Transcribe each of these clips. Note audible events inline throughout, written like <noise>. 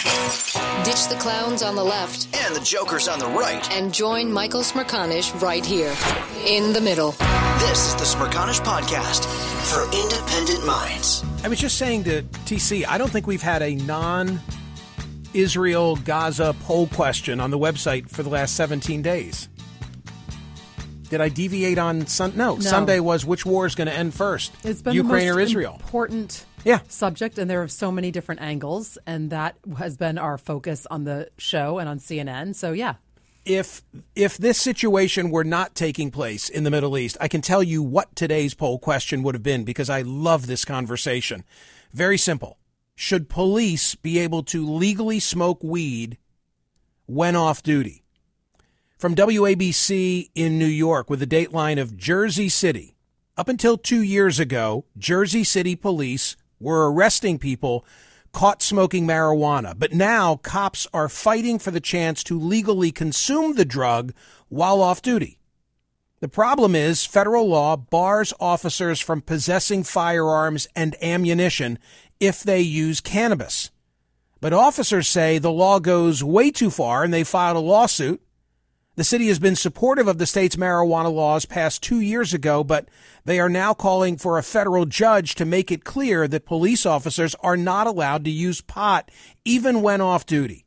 Ditch the clowns on the left and the jokers on the right. and join Michael Smerconish right here in the middle. This is the Smerconish Podcast for independent minds. I was just saying to TC, I don't think we've had a non Israel Gaza poll question on the website for the last 17 days. Did I deviate on Sun? No, Sunday was which war is going to end first? It's been Ukraine the most or Israel? important Yeah. subject, and there are so many different angles, and that has been our focus on the show and on CNN. So yeah, If if this situation were not taking place in the Middle East, I can tell you what today's poll question would have been because I love this conversation. Very simple. Should police be able to legally smoke weed when off duty? From WABC in New York with a dateline of Jersey City. Up until two years ago, Jersey City police were arresting people caught smoking marijuana. But now cops are fighting for the chance to legally consume the drug while off duty. The problem is federal law bars officers from possessing firearms and ammunition if they use cannabis. But officers say the law goes way too far and they filed a lawsuit. The city has been supportive of the state's marijuana laws passed two years ago, but they are now calling for a federal judge to make it clear that police officers are not allowed to use pot even when off duty.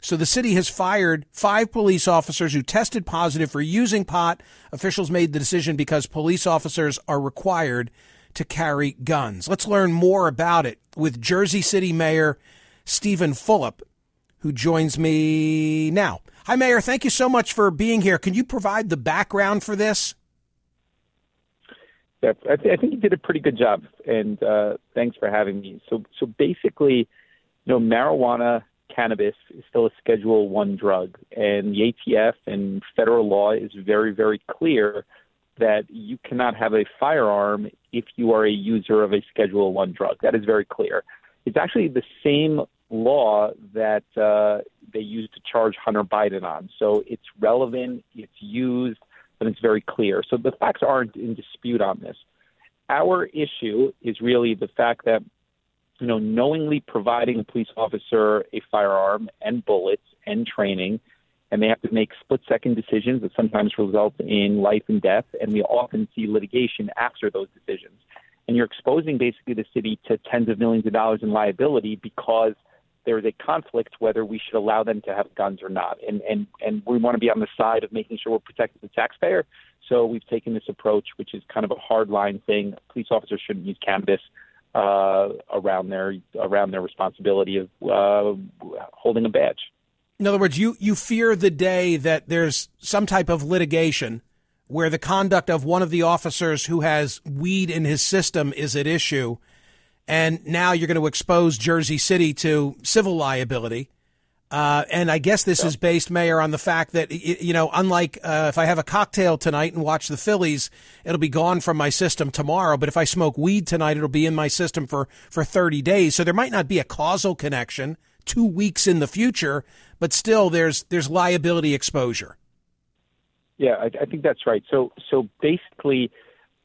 So the city has fired five police officers who tested positive for using pot. Officials made the decision because police officers are required to carry guns. Let's learn more about it with Jersey City Mayor Steven Fulop, who joins me now. Hi, Mayor. Thank you so much for being here. Can you provide the background for this? Yeah, I, th- I think you did a pretty good job, and uh, thanks for having me. So, so basically, you know, marijuana, cannabis is still a Schedule One drug, and the ATF and federal law is very, very clear that you cannot have a firearm if you are a user of a Schedule One drug. That is very clear. It's actually the same law that uh, they used to charge Hunter Biden on. So it's relevant, it's used, but it's very clear. So the facts aren't in dispute on this. Our issue is really the fact that, you know, knowingly providing a police officer a firearm and bullets and training, and they have to make split second decisions that sometimes result in life and death, and we often see litigation after those decisions. And you're exposing basically the city to tens of millions of dollars in liability because there is a conflict whether we should allow them to have guns or not. And and and we want to be on the side of making sure we're protecting the taxpayer. So we've taken this approach, which is kind of a hard line thing. Police officers shouldn't use cannabis uh, around their around their responsibility of uh, holding a badge. In other words, you, you fear the day that there's some type of litigation where the conduct of one of the officers who has weed in his system is at issue. And now you're going to expose Jersey City to civil liability. Uh, and I guess this is based, Mayor, on the fact that, you know, unlike uh, if I have a cocktail tonight and watch the Phillies, it'll be gone from my system tomorrow. But if I smoke weed tonight, it'll be in my system for, for 30 days. So there might not be a causal connection two weeks in the future, but still there's there's liability exposure. Yeah, I, I think that's right. So, so basically,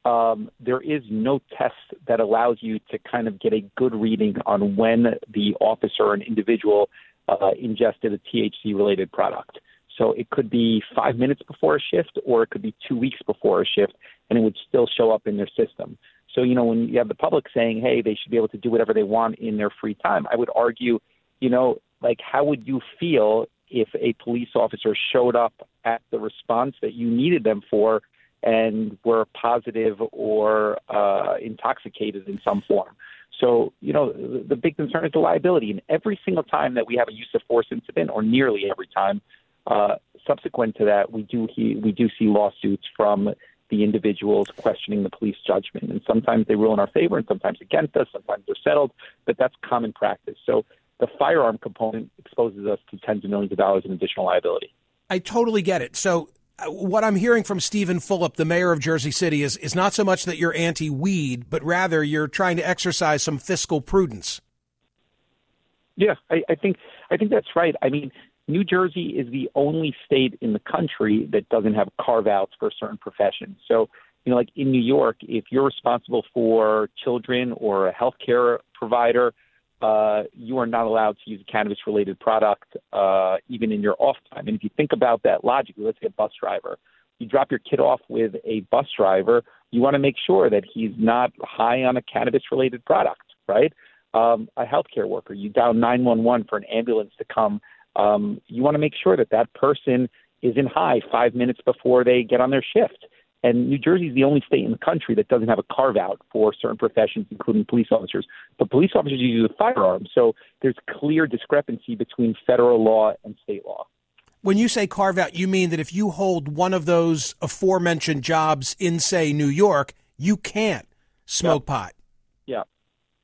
um, there is no test that allows you to kind of get a good reading on when the officer or an individual uh, ingested a THC-related product. So it could be five minutes before a shift, or it could be two weeks before a shift, and it would still show up in their system. So, you know, when you have the public saying, hey, they should be able to do whatever they want in their free time, I would argue, you know, like, how would you feel if a police officer showed up at the response that you needed them for and were positive or uh, intoxicated in some form? So, you know, the, big concern is the liability. And every single time that we have a use of force incident, or nearly every time, uh, subsequent to that, we do he, we do see lawsuits from the individuals questioning the police judgment. And sometimes they rule in our favor, and sometimes against us. Sometimes they're settled, but that's common practice. So the firearm component exposes us to tens of millions of dollars in additional liability. I totally get it. So what I'm hearing from Steven Fulop, the mayor of Jersey City, is is not so much that you're anti-weed, but rather you're trying to exercise some fiscal prudence. Yeah, I, I think I think that's right. I mean, New Jersey is the only state in the country that doesn't have carve outs for certain professions. So, you know, like in New York, if you're responsible for children or a healthcare provider, uh, you are not allowed to use a cannabis related product uh, even in your off time. And if you think about that logically, let's say a bus driver. You drop your kid off with a bus driver, you want to make sure that he's not high on a cannabis related product, right? Um, a healthcare worker, you dial 911 for an ambulance to come um, you want to make sure that that person is in high five minutes before they get on their shift. And New Jersey is the only state in the country that doesn't have a carve out for certain professions, including police officers. But police officers use a firearm, so there's clear discrepancy between federal law and state law. When you say carve out, you mean that if you hold one of those aforementioned jobs in, say, New York, you can't smoke yeah. pot. Yeah,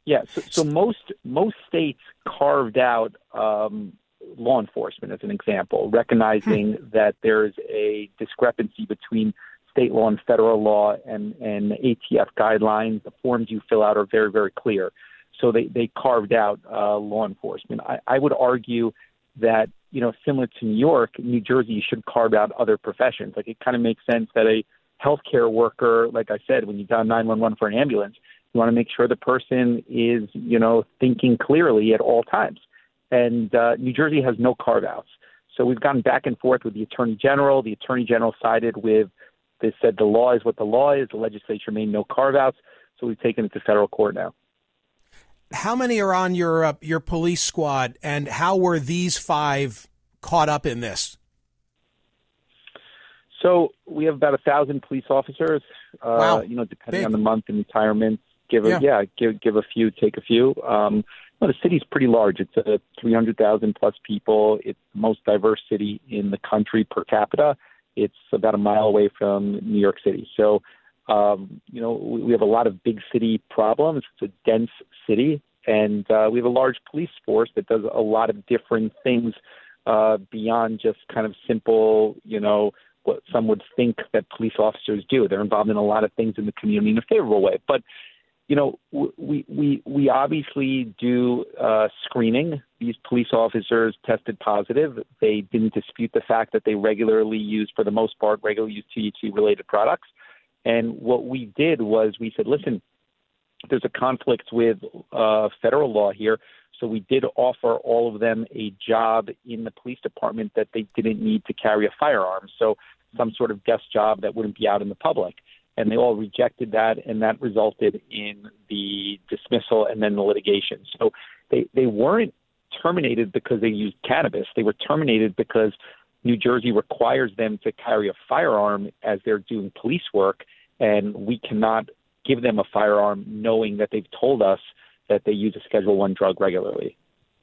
yeah. So, so most most states carved out um, law enforcement, as an example, recognizing hmm. that there's a discrepancy between state law and federal law and, and ATF guidelines. The forms you fill out are very, very clear. So they, they carved out uh, law enforcement. I, I would argue that, you know, similar to New York, New Jersey should carve out other professions. Like it kind of makes sense that a healthcare worker, like I said, when you dial 911 for an ambulance, you want to make sure the person is, you know, thinking clearly at all times and uh, New Jersey has no carve outs. So we've gone back and forth with the Attorney General. The Attorney General sided with, they said the law is what the law is. The legislature made no carve outs. So we've taken it to federal court now. How many are on your uh, your police squad, and how were these five caught up in this? So we have about a thousand police officers. Uh, wow. You know, depending Big. on the month and retirement, give a Yeah. yeah, give give a few, take a few. Um, well, the city's pretty large. It's a 300,000 plus people. It's the most diverse city in the country per capita. It's about a mile away from New York City. So, um, you know, we, we have a lot of big city problems. It's a dense city, and uh, we have a large police force that does a lot of different things uh, beyond just kind of simple, you know, what some would think that police officers do. They're involved in a lot of things in the community in a favorable way. But you know, we we we obviously do uh, screening. These police officers tested positive. They didn't dispute the fact that they regularly use, for the most part, regularly use THC related products. And what we did was we said, listen, there's a conflict with uh, federal law here. So we did offer all of them a job in the police department that they didn't need to carry a firearm. So some sort of desk job that wouldn't be out in the public and they all rejected that, and that resulted in the dismissal and then the litigation. So they they weren't terminated because they used cannabis. They were terminated because New Jersey requires them to carry a firearm as they're doing police work, and we cannot give them a firearm knowing that they've told us that they use a Schedule One drug regularly.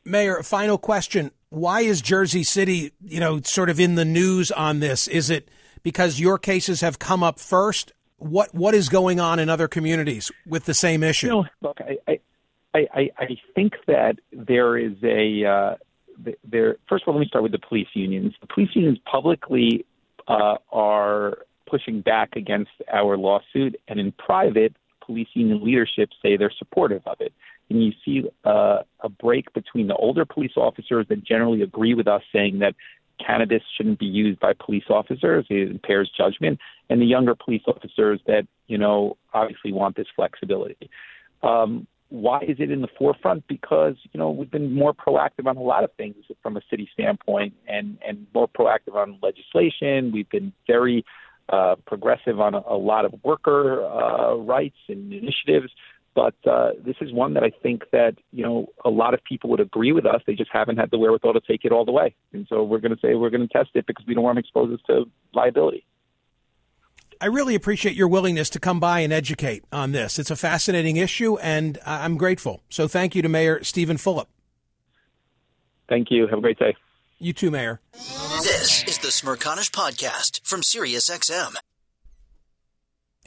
Mayor, final question: Why is Jersey City, you know, sort of in the news on this? Is it because your cases have come up first? What what is going on in other communities with the same issue? You know, look, I I, I, I think that there is a uh, there. First of all, let me start with the police unions. The police unions publicly uh, are pushing back against our lawsuit, and in private, police union leadership say they're supportive of it. And you see uh, a break between the older police officers that generally agree with us, saying that cannabis shouldn't be used by police officers. It impairs judgment. And the younger police officers that, you know, obviously want this flexibility. Um, why is it in the forefront? Because, you know, we've been more proactive on a lot of things from a city standpoint and, and more proactive on legislation. We've been very uh, progressive on a, a lot of worker uh, rights and initiatives. But uh, this is one that I think that you know a lot of people would agree with us. They just haven't had the wherewithal to take it all the way, and so we're going to say we're going to test it because we don't want to expose us to liability. I really appreciate your willingness to come by and educate on this. It's a fascinating issue, and I'm grateful. So thank you to Mayor Steven Fulop. Thank you. Have a great day. You too, Mayor. This is the Smerconish Podcast from SiriusXM.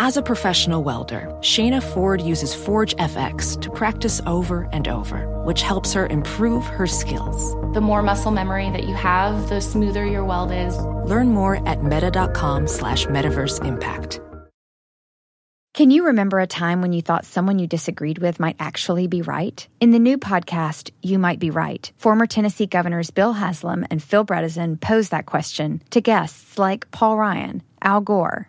As a professional welder, Shayna Ford uses Forge FX to practice over and over, which helps her improve her skills. The more muscle memory that you have, the smoother your weld is. Learn more at meta.com slash metaverse impact. Can you remember a time when you thought someone you disagreed with might actually be right? In the new podcast, You Might Be Right, former Tennessee governors Bill Haslam and Phil Bredesen pose that question to guests like Paul Ryan, Al Gore,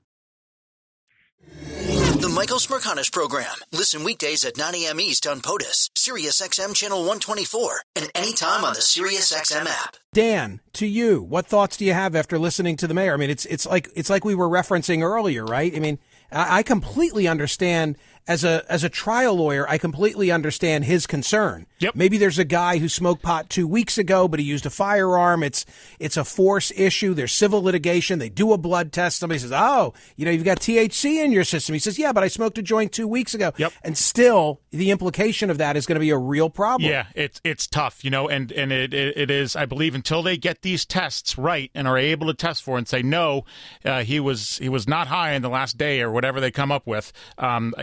Michael Smerconish Program. Listen weekdays at 9 a.m. East on POTUS, SiriusXM Channel 124, and anytime on the SiriusXM app. Dan, to you, what thoughts do you have after listening to the mayor? I mean, it's it's like it's like we were referencing earlier, right? I mean, I completely understand as a as a trial lawyer, I completely understand his concern. Yep. Maybe there's a guy who smoked pot two weeks ago, but he used a firearm. It's it's a force issue. There's civil litigation. They do a blood test. Somebody says, "Oh, you know, you've got THC in your system." He says, "Yeah, but I smoked a joint two weeks ago." Yep. And still, the implication of that is going to be a real problem. Yeah, it's it's tough, you know, and and it, it, it is. I believe until they get these tests right and are able to test for and say no, uh, he was he was not high in the last day or whatever they come up with. Um,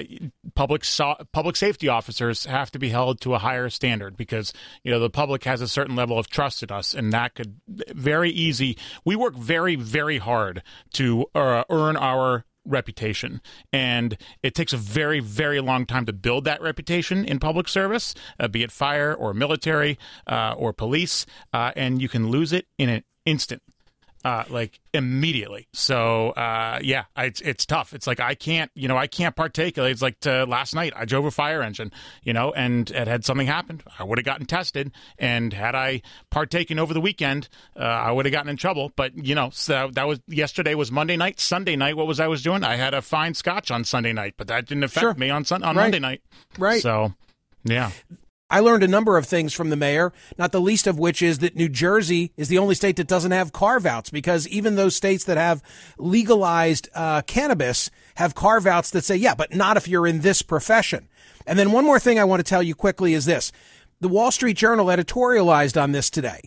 public so- public safety officers have to be held to a higher standard because you know the public has a certain level of trust in us, and that could very easy. We work very very hard to uh, earn our reputation and it takes a very very long time to build that reputation in public service uh, be it fire or military uh, or police uh, and you can lose it in an instant uh, like immediately. So uh, yeah, it's it's tough. It's like I can't, you know, I can't partake. It's like to, last night I drove a fire engine, you know, and it had something happened, I would have gotten tested. And had I partaken over the weekend, uh, I would have gotten in trouble. But you know, so that was yesterday was Monday night. Sunday night, what was I was doing? I had a fine scotch on Sunday night, but that didn't affect Sure. me on sun- on Right. Monday night. Right. So yeah. I learned a number of things from the mayor, not the least of which is that New Jersey is the only state that doesn't have carve outs because even those states that have legalized uh, cannabis have carve outs that say, yeah, but not if you're in this profession. And then one more thing I want to tell you quickly is this the Wall Street Journal editorialized on this today.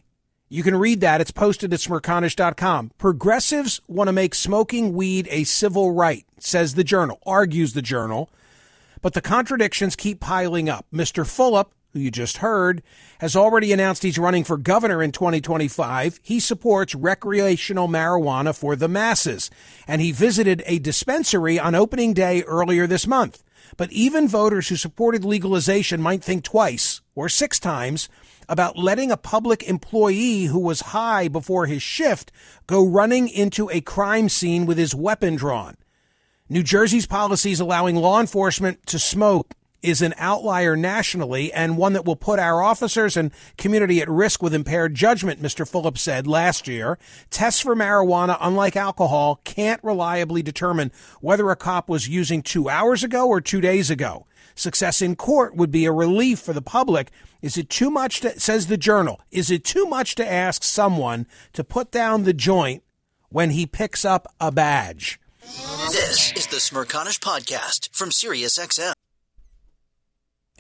You can read that. It's posted at smerconish.com. Progressives want to make smoking weed a civil right, says the journal, argues the journal. But the contradictions keep piling up. Mr. Fulop, who you just heard, has already announced he's running for governor in 2025. He supports recreational marijuana for the masses, and he visited a dispensary on opening day earlier this month. But even voters who supported legalization might think twice or six times about letting a public employee who was high before his shift go running into a crime scene with his weapon drawn. New Jersey's policies allowing law enforcement to smoke is an outlier nationally and one that will put our officers and community at risk with impaired judgment, Mr. Phillips said last year. Tests for marijuana, unlike alcohol, can't reliably determine whether a cop was using two hours ago or two days ago. Success in court would be a relief for the public. Is it too much to, says the journal, is it too much to ask someone to put down the joint when he picks up a badge? This is the Smerconish Podcast from SiriusXM.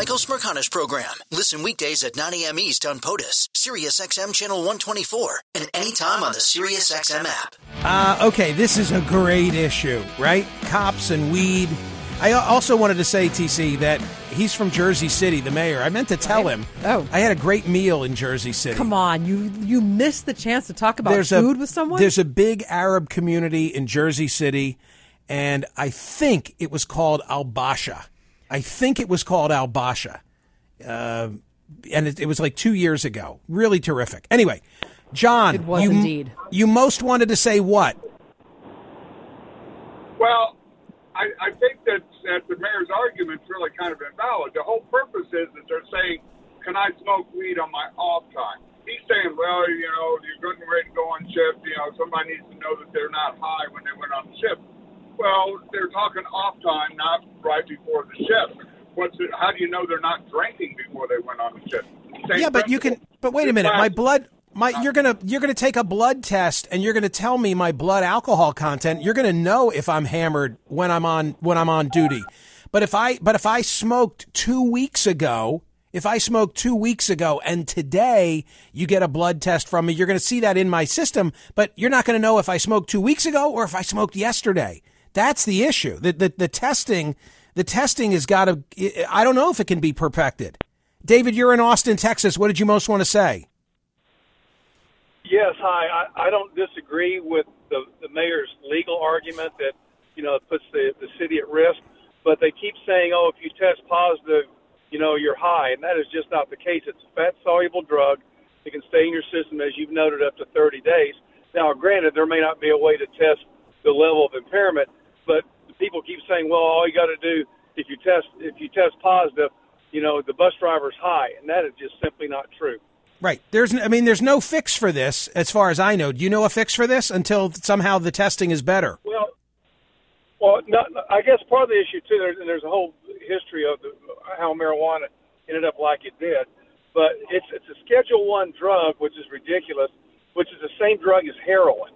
Michael Smerconish Program. Listen weekdays at 9 a.m. East on POTUS, SiriusXM Channel 124, and anytime on the SiriusXM app. Uh, okay, this is a great issue, right? Cops and weed. I also wanted to say, TC, that he's from Jersey City, the mayor. I meant to tell him. Oh. I had a great meal in Jersey City. Come on, you you missed the chance to talk about there's food a, with someone. There's a big Arab community in Jersey City, and I think it was called Al Basha. I think it was called Al Basha. Uh, and it, it, was like two years ago. Really terrific. Anyway, John, it was you, indeed. You most wanted to say what? Well, I, I think that, that the mayor's argument's really kind of invalid. The whole purpose is that they're saying, "Can I smoke weed on my off time?" He's saying, "Well, you know, you're getting ready to go on shift. You know, somebody needs to know that they're not high when they went on shift." Well, they're talking off time, not right before the shift. What's it, how do you know they're not drinking before they went on the shift? Same yeah, but you can. But wait a minute, my blood. My, you're gonna you're gonna take a blood test and you're gonna tell me my blood alcohol content. You're gonna know if I'm hammered when I'm on when I'm on duty. But if I but if I smoked two weeks ago, if I smoked two weeks ago and today you get a blood test from me, you're gonna see that in my system. But you're not gonna know if I smoked two weeks ago or if I smoked yesterday. That's the issue. The the, the testing the testing has got to. I don't know if it can be perfected. David, you're in Austin, Texas. What did you most want to say? Yes, hi. I, I don't disagree with the, the mayor's legal argument that you know it puts the the city at risk, but they keep saying, "Oh, if you test positive, you know you're high," and that is just not the case. It's a fat soluble drug It can stay in your system, as you've noted, up to 30 days. Now, granted, there may not be a way to test the level of impairment, but people keep saying, "Well, all you got to do if you test if you test positive, you know, the bus driver's high," and that is just simply not true. Right. There's, I mean, there's no fix for this, as far as I know. Do you know a fix for this until somehow the testing is better? Well, well, no, I guess part of the issue too, there's, and there's a whole history of the, how marijuana ended up like it did, but it's it's a Schedule One drug, which is ridiculous, which is the same drug as heroin.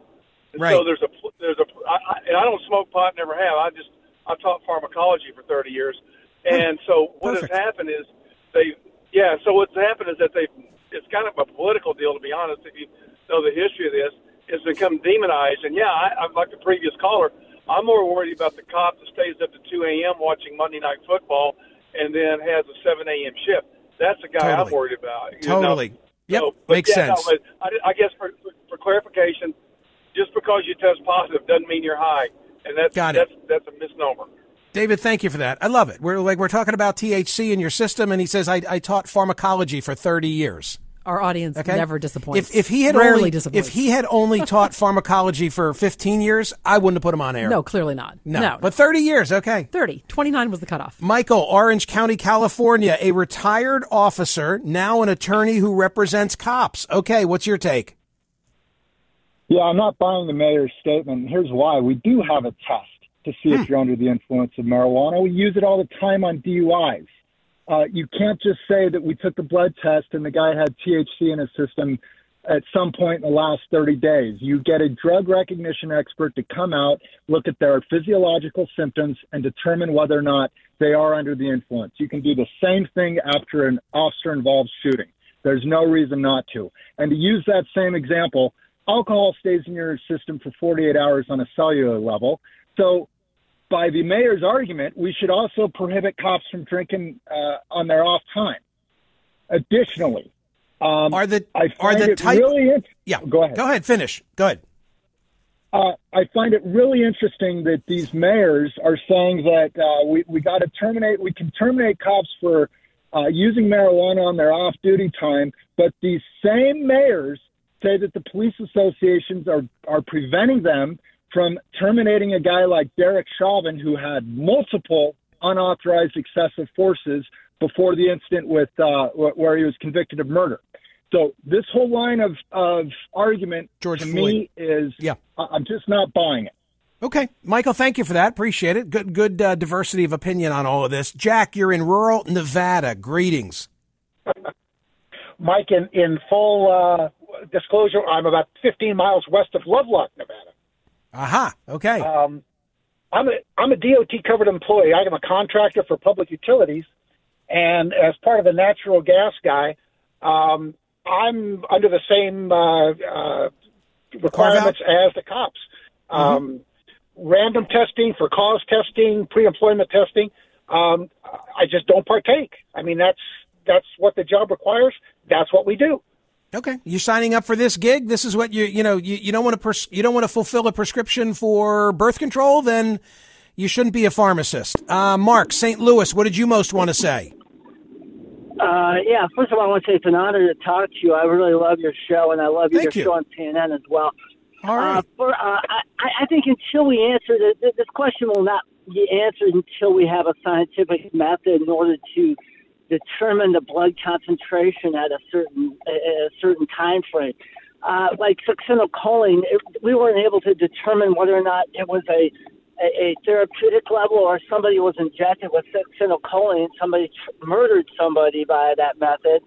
And right. So there's a there's a I, I, and I don't smoke pot, never have. I just I've taught pharmacology for 30 years, hmm. and so what Perfect. has happened is they yeah. So what's happened is that they it's kind of a political deal, to be honest. If you know the history of this, it's become demonized. And yeah, I, I'm like the previous caller. I'm more worried about the cop that stays up to 2 a.m. watching Monday Night Football and then has a 7 a.m. shift. That's the guy Totally. I'm worried about. Totally. know? Yep. So, Makes yeah, sense. but I, I guess for, for, for clarification, just because you test positive doesn't mean you're high, and that's Got it. that's that's a misnomer. David, thank you for that. I love it. We're like we're talking about THC in your system, and he says I, I taught pharmacology for thirty years. Our audience Okay. never disappoints. If, if he had rarely only disappoints. if he had only <laughs> taught pharmacology for fifteen years, I wouldn't have put him on air. no, clearly not. no, no. but thirty years, okay. 30. 29 was the cutoff. Michael, Orange County, California, a retired officer, now an attorney who represents cops. Okay, what's your take? Yeah, I'm not buying the mayor's statement. Here's why. We do have a test to see if you're under the influence of marijuana. We use it all the time on DUIs. Uh, you can't just say that we took the blood test and the guy had THC in his system at some point in the last 30 days. You get a drug recognition expert to come out, look at their physiological symptoms, and determine whether or not they are under the influence. You can do the same thing after an officer involved shooting. There's no reason not to. And to use that same example, alcohol stays in your system for 48 hours on a cellular level. So, by the mayor's argument, we should also prohibit cops from drinking uh, on their off time. Additionally, um, are the I are the type? really int- yeah, go ahead. Go ahead. Finish. Go ahead. Uh, I find it really interesting that these mayors are saying that uh, we we got to terminate. We can terminate cops for uh, using marijuana on their off-duty time, but these same mayors say that the police associations are are preventing them from terminating a guy like Derek Chauvin, who had multiple unauthorized excessive forces before the incident with uh, where he was convicted of murder. So this whole line of, of argument George to Floyd. me is Yeah. I'm just not buying it. Okay, Michael, thank you for that. Appreciate it. Good, good uh, diversity of opinion on all of this. Jack, you're in rural Nevada. Greetings. <laughs> Mike, in, in full uh, disclosure, I'm about 15 miles west of Lovelock, Nevada. Aha. Okay. Um, I'm a I'm a DOT covered employee. I am a contractor for public utilities, and as part of the natural gas guy, um, I'm under the same uh, uh, requirements as the cops. Um, Random testing for cause testing, pre-employment testing. Um, I just don't partake. I mean, that's that's what the job requires. That's what we do. Okay, you're signing up for this gig? This is what you you know you, you don't want to pers- you don't want to fulfill a prescription for birth control? Then you shouldn't be a pharmacist. Uh, Mark, St. Louis, what did you most want to say? Uh, yeah, first of all, I want to say it's an honor to talk to you. I really love your show, and I love your you. show on CNN as well. All right. Uh, for, uh, I, I think until we answer this, this question will not be answered until we have a scientific method in order to determine the blood concentration at a certain at a certain time frame. Uh, like succinylcholine, it, we weren't able to determine whether or not it was a a, therapeutic level or somebody was injected with succinylcholine, somebody tr- murdered somebody by that method.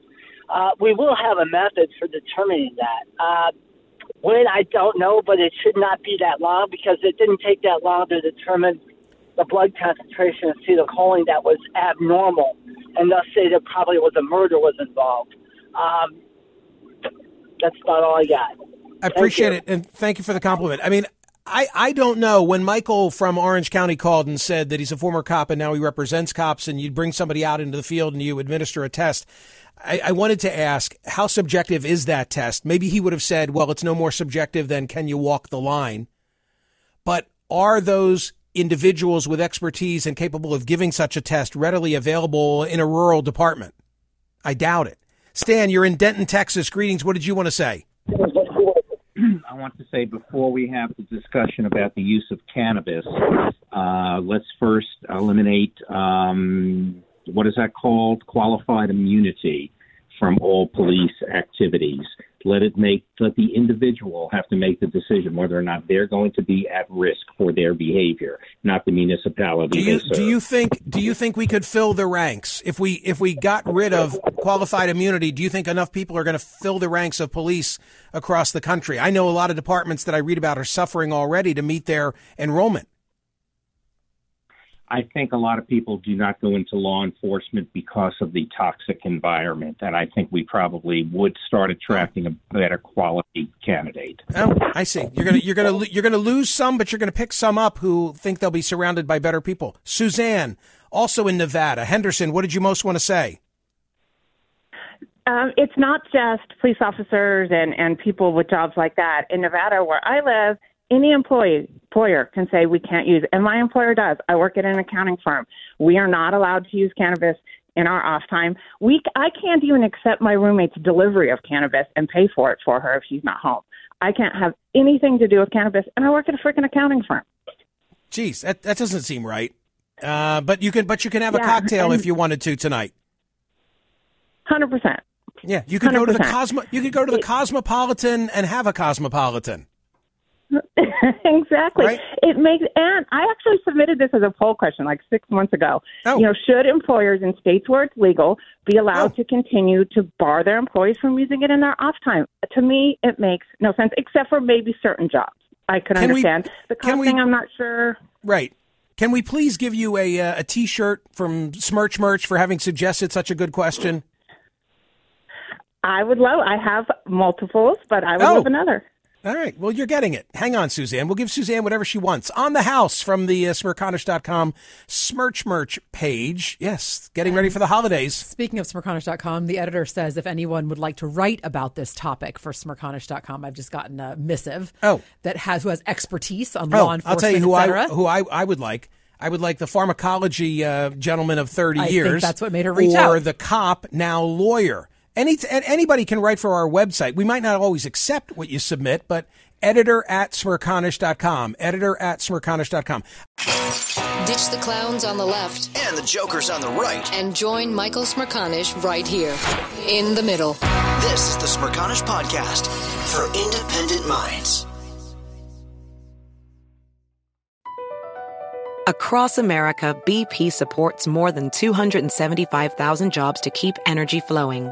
Uh, we will have a method for determining that. Uh, when I don't know, but it should not be that long because it didn't take that long to determine the blood concentration of acetylcholine that was abnormal, and thus say that probably was a murder was involved. Um, that's about all I got. I appreciate it, and thank you for the compliment. I mean, I, I don't know when Michael from Orange County called and said that he's a former cop and now he represents cops, and you bring somebody out into the field and you administer a test. I, I wanted to ask, how subjective is that test? Maybe he would have said, well, it's no more subjective than can you walk the line. But are those individuals with expertise and capable of giving such a test readily available in a rural department? I doubt it. Stan, you're in Denton, Texas. Greetings. What did you want to say? I want to say before we have the discussion about the use of cannabis, uh, let's first eliminate um, what is that called? Qualified immunity from all police activities. Let it make let the individual have to make the decision whether or not they're going to be at risk for their behavior, not the municipality. Do you do you think do you think we could fill the ranks if we if we got rid of qualified immunity? Do you think enough people are going to fill the ranks of police across the country? I know a lot of departments that I read about are suffering already to meet their enrollment. I think a lot of people do not go into law enforcement because of the toxic environment, and I think we probably would start attracting a better quality candidate. Oh, I see. You're gonna you're gonna you're gonna lose some, but you're gonna pick some up who think they'll be surrounded by better people. Suzanne, also in Nevada. Henderson, what did you most want to say? Um, it's not just police officers and, and people with jobs like that. In Nevada, where I live, any employee employer can say we can't use it. And my employer does. I work at an accounting firm. We are not allowed to use cannabis in our off time. We I can't even accept my roommate's delivery of cannabis and pay for it for her if she's not home. I can't have anything to do with cannabis, and I work at a freaking accounting firm. Jeez, that that doesn't seem right. Uh, but you can but you can have a cocktail if you wanted to tonight. Hundred percent. Yeah, you could go to the Cosmo. You could go to the Cosmopolitan and have a Cosmopolitan. <laughs> exactly. Right. It makes, and I actually submitted this as a poll question like six months ago. Oh. You know, should employers in states where it's legal be allowed to continue to bar their employees from using it in their off time? To me, it makes no sense, except for maybe certain jobs. I could Can we- understand the can we-. I'm not sure. Right. Can we please give you a uh, a T-shirt from Smirch Merch for having suggested such a good question? I would love. I have multiples, but I would Oh. love another. All right. Well, you're getting it. Hang on, Suzanne. We'll give Suzanne whatever she wants. On the house from the uh, smerconish.com Smirch Merch page. Yes, getting ready for the holidays. Speaking of smerconish.com, the editor says if anyone would like to write about this topic for smerconish.com, I've just gotten a missive Oh. that has who has expertise on Oh, law enforcement, I'll tell you who I who I, I would like. I would like the pharmacology uh, gentleman of 30 I think years. that's what made her reach or out. the cop, now lawyer. Any, and anybody can write for our website. We might not always accept what you submit, but editor at smerconish.com. Editor at smerconish.com. Ditch the clowns on the left and the jokers on the right. and join Michael Smerconish right here in the middle. This is the Smerconish Podcast for independent minds. Across America, BP supports more than 275,000 jobs to keep energy flowing.